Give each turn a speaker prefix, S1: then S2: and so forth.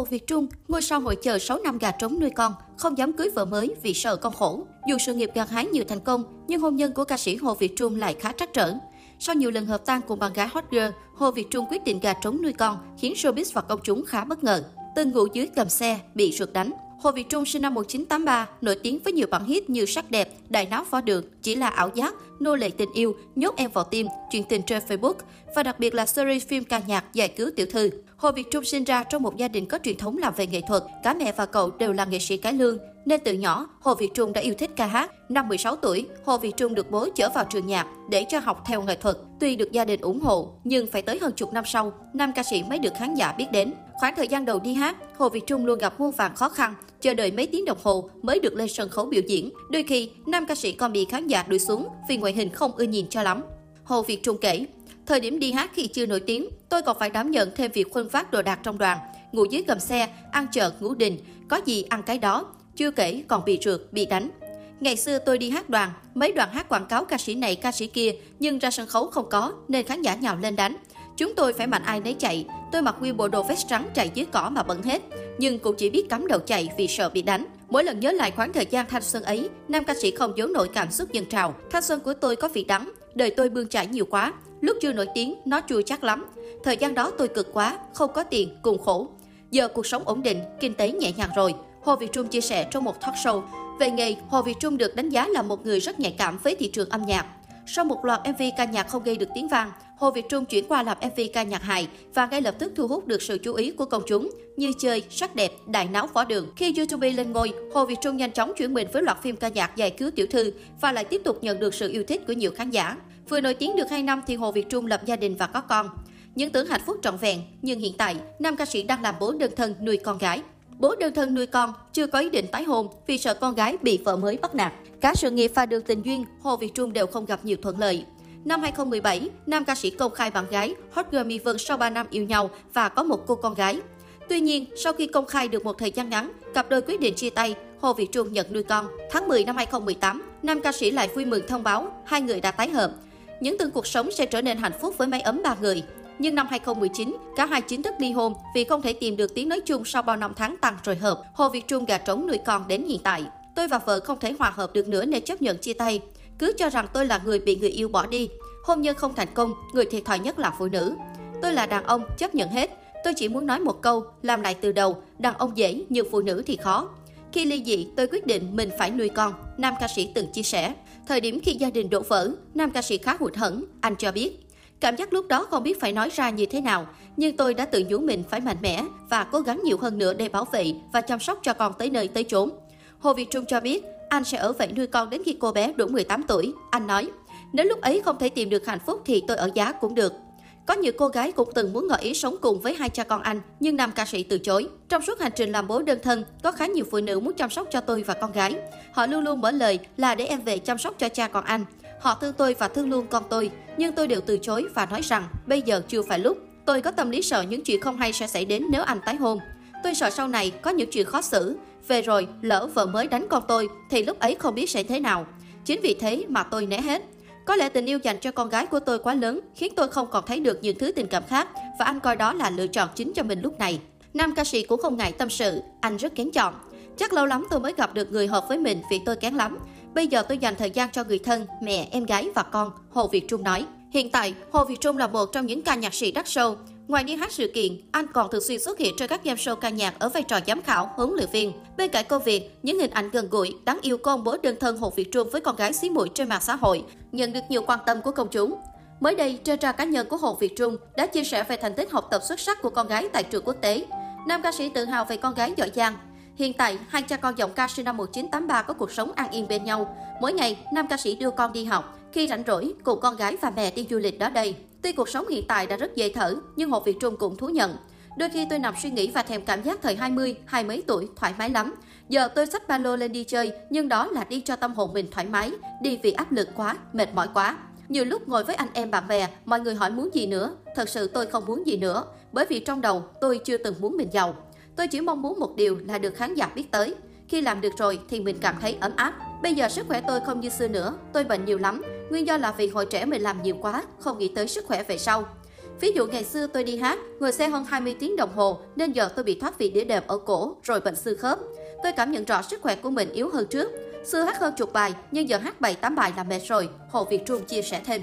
S1: Hồ Việt Trung, ngôi sao hội chờ 6 năm gà trống nuôi con, không dám cưới vợ mới vì sợ con khổ. Dù sự nghiệp gặt hái nhiều thành công, nhưng hôn nhân của ca sĩ Hồ Việt Trung lại khá trắc trở. Sau nhiều lần hợp tan cùng bạn gái hot girl, Hồ Việt Trung quyết định gà trống nuôi con, khiến showbiz và công chúng khá bất ngờ. Từng ngủ dưới cầm xe, bị rượt đánh. Hồ Việt Trung sinh năm 1983, nổi tiếng với nhiều bản hit như Sắc đẹp, Đại náo phó đường, Chỉ là ảo giác, Nô lệ tình yêu, Nhốt em vào tim, Chuyện tình trên Facebook và đặc biệt là series phim ca nhạc Giải cứu tiểu thư. Hồ Việt Trung sinh ra trong một gia đình có truyền thống làm về nghệ thuật, cả mẹ và cậu đều là nghệ sĩ cải lương, nên từ nhỏ, Hồ Việt Trung đã yêu thích ca hát. Năm 16 tuổi, Hồ Việt Trung được bố chở vào trường nhạc để cho học theo nghệ thuật. Tuy được gia đình ủng hộ, nhưng phải tới hơn chục năm sau, nam ca sĩ mới được khán giả biết đến. Khoảng thời gian đầu đi hát, Hồ Việt Trung luôn gặp muôn vàn khó khăn, chờ đợi mấy tiếng đồng hồ mới được lên sân khấu biểu diễn. Đôi khi, nam ca sĩ còn bị khán giả đuổi xuống vì ngoại hình không ưa nhìn cho lắm. Hồ Việt Trung kể, thời điểm đi hát khi chưa nổi tiếng, tôi còn phải đảm nhận thêm việc khuân phát đồ đạc trong đoàn, ngủ dưới gầm xe, ăn chợ, ngủ đình, có gì ăn cái đó, chưa kể còn bị trượt, bị đánh. Ngày xưa tôi đi hát đoàn, mấy đoàn hát quảng cáo ca sĩ này ca sĩ kia, nhưng ra sân khấu không có nên khán giả nhào lên đánh. Chúng tôi phải mạnh ai nấy chạy, tôi mặc nguyên bộ đồ vest trắng chạy dưới cỏ mà bận hết, nhưng cũng chỉ biết cắm đầu chạy vì sợ bị đánh. Mỗi lần nhớ lại khoảng thời gian thanh xuân ấy, nam ca sĩ không giấu nổi cảm xúc dân trào. Thanh xuân của tôi có vị đắng, đời tôi bươn trải nhiều quá, lúc chưa nổi tiếng nó chua chắc lắm. Thời gian đó tôi cực quá, không có tiền, cùng khổ. Giờ cuộc sống ổn định, kinh tế nhẹ nhàng rồi. Hồ Việt Trung chia sẻ trong một talk show. Về nghề, Hồ Việt Trung được đánh giá là một người rất nhạy cảm với thị trường âm nhạc. Sau một loạt MV ca nhạc không gây được tiếng vang, Hồ Việt Trung chuyển qua làm MV ca nhạc hài và ngay lập tức thu hút được sự chú ý của công chúng như chơi, sắc đẹp, đại náo võ đường. Khi YouTube lên ngôi, Hồ Việt Trung nhanh chóng chuyển mình với loạt phim ca nhạc giải cứu tiểu thư và lại tiếp tục nhận được sự yêu thích của nhiều khán giả. Vừa nổi tiếng được 2 năm thì Hồ Việt Trung lập gia đình và có con. Những tưởng hạnh phúc trọn vẹn, nhưng hiện tại, nam ca sĩ đang làm bố đơn thân nuôi con gái. Bố đơn thân nuôi con, chưa có ý định tái hôn vì sợ con gái bị vợ mới bắt nạt. Cả sự nghiệp và đường tình duyên, Hồ Việt Trung đều không gặp nhiều thuận lợi. Năm 2017, nam ca sĩ công khai bạn gái Hot Girl Mi Vân sau 3 năm yêu nhau và có một cô con gái. Tuy nhiên, sau khi công khai được một thời gian ngắn, cặp đôi quyết định chia tay, Hồ Việt Trung nhận nuôi con. Tháng 10 năm 2018, nam ca sĩ lại vui mừng thông báo hai người đã tái hợp. Những tương cuộc sống sẽ trở nên hạnh phúc với mái ấm ba người. Nhưng năm 2019, cả hai chính thức ly hôn vì không thể tìm được tiếng nói chung sau bao năm tháng tăng rồi hợp. Hồ Việt Trung gà trống nuôi con đến hiện tại. Tôi và vợ không thể hòa hợp được nữa nên chấp nhận chia tay. Cứ cho rằng tôi là người bị người yêu bỏ đi. Hôn nhân không thành công, người thiệt thòi nhất là phụ nữ. Tôi là đàn ông, chấp nhận hết. Tôi chỉ muốn nói một câu, làm lại từ đầu, đàn ông dễ nhưng phụ nữ thì khó. Khi ly dị, tôi quyết định mình phải nuôi con, nam ca sĩ từng chia sẻ. Thời điểm khi gia đình đổ vỡ, nam ca sĩ khá hụt hẫng, anh cho biết. Cảm giác lúc đó không biết phải nói ra như thế nào, nhưng tôi đã tự nhủ mình phải mạnh mẽ và cố gắng nhiều hơn nữa để bảo vệ và chăm sóc cho con tới nơi tới chốn. Hồ Việt Trung cho biết, anh sẽ ở vậy nuôi con đến khi cô bé đủ 18 tuổi. Anh nói, nếu lúc ấy không thể tìm được hạnh phúc thì tôi ở giá cũng được. Có nhiều cô gái cũng từng muốn ngỏ ý sống cùng với hai cha con anh, nhưng nam ca sĩ từ chối. Trong suốt hành trình làm bố đơn thân, có khá nhiều phụ nữ muốn chăm sóc cho tôi và con gái. Họ luôn luôn mở lời là để em về chăm sóc cho cha con anh. Họ thương tôi và thương luôn con tôi, nhưng tôi đều từ chối và nói rằng bây giờ chưa phải lúc. Tôi có tâm lý sợ những chuyện không hay sẽ xảy đến nếu anh tái hôn. Tôi sợ sau này có những chuyện khó xử. Về rồi, lỡ vợ mới đánh con tôi, thì lúc ấy không biết sẽ thế nào. Chính vì thế mà tôi né hết. Có lẽ tình yêu dành cho con gái của tôi quá lớn, khiến tôi không còn thấy được những thứ tình cảm khác và anh coi đó là lựa chọn chính cho mình lúc này. Nam ca sĩ cũng không ngại tâm sự, anh rất kén chọn. Chắc lâu lắm tôi mới gặp được người hợp với mình vì tôi kén lắm. Bây giờ tôi dành thời gian cho người thân, mẹ, em gái và con, Hồ Việt Trung nói. Hiện tại, Hồ Việt Trung là một trong những ca nhạc sĩ đắt sâu. Ngoài đi hát sự kiện, anh còn thường xuyên xuất hiện trên các game show ca nhạc ở vai trò giám khảo, huấn luyện viên. Bên cạnh công việc, những hình ảnh gần gũi, đáng yêu của ông bố đơn thân Hồ Việt Trung với con gái xí muội trên mạng xã hội nhận được nhiều quan tâm của công chúng. Mới đây, trên trang cá nhân của Hồ Việt Trung đã chia sẻ về thành tích học tập xuất sắc của con gái tại trường quốc tế. Nam ca sĩ tự hào về con gái giỏi giang, Hiện tại, hai cha con giọng ca sinh năm 1983 có cuộc sống an yên bên nhau. Mỗi ngày, nam ca sĩ đưa con đi học. Khi rảnh rỗi, cùng con gái và mẹ đi du lịch đó đây. Tuy cuộc sống hiện tại đã rất dễ thở, nhưng Hồ Việt Trung cũng thú nhận. Đôi khi tôi nằm suy nghĩ và thèm cảm giác thời 20, hai mấy tuổi, thoải mái lắm. Giờ tôi xách ba lô lên đi chơi, nhưng đó là đi cho tâm hồn mình thoải mái, đi vì áp lực quá, mệt mỏi quá. Nhiều lúc ngồi với anh em bạn bè, mọi người hỏi muốn gì nữa. Thật sự tôi không muốn gì nữa, bởi vì trong đầu tôi chưa từng muốn mình giàu. Tôi chỉ mong muốn một điều là được khán giả biết tới. Khi làm được rồi thì mình cảm thấy ấm áp. Bây giờ sức khỏe tôi không như xưa nữa, tôi bệnh nhiều lắm. Nguyên do là vì hồi trẻ mình làm nhiều quá, không nghĩ tới sức khỏe về sau. Ví dụ ngày xưa tôi đi hát, ngồi xe hơn 20 tiếng đồng hồ nên giờ tôi bị thoát vị đĩa đệm ở cổ rồi bệnh xương khớp. Tôi cảm nhận rõ sức khỏe của mình yếu hơn trước. Xưa hát hơn chục bài nhưng giờ hát 7 8 bài là mệt rồi, Hồ Việt Trung chia sẻ thêm.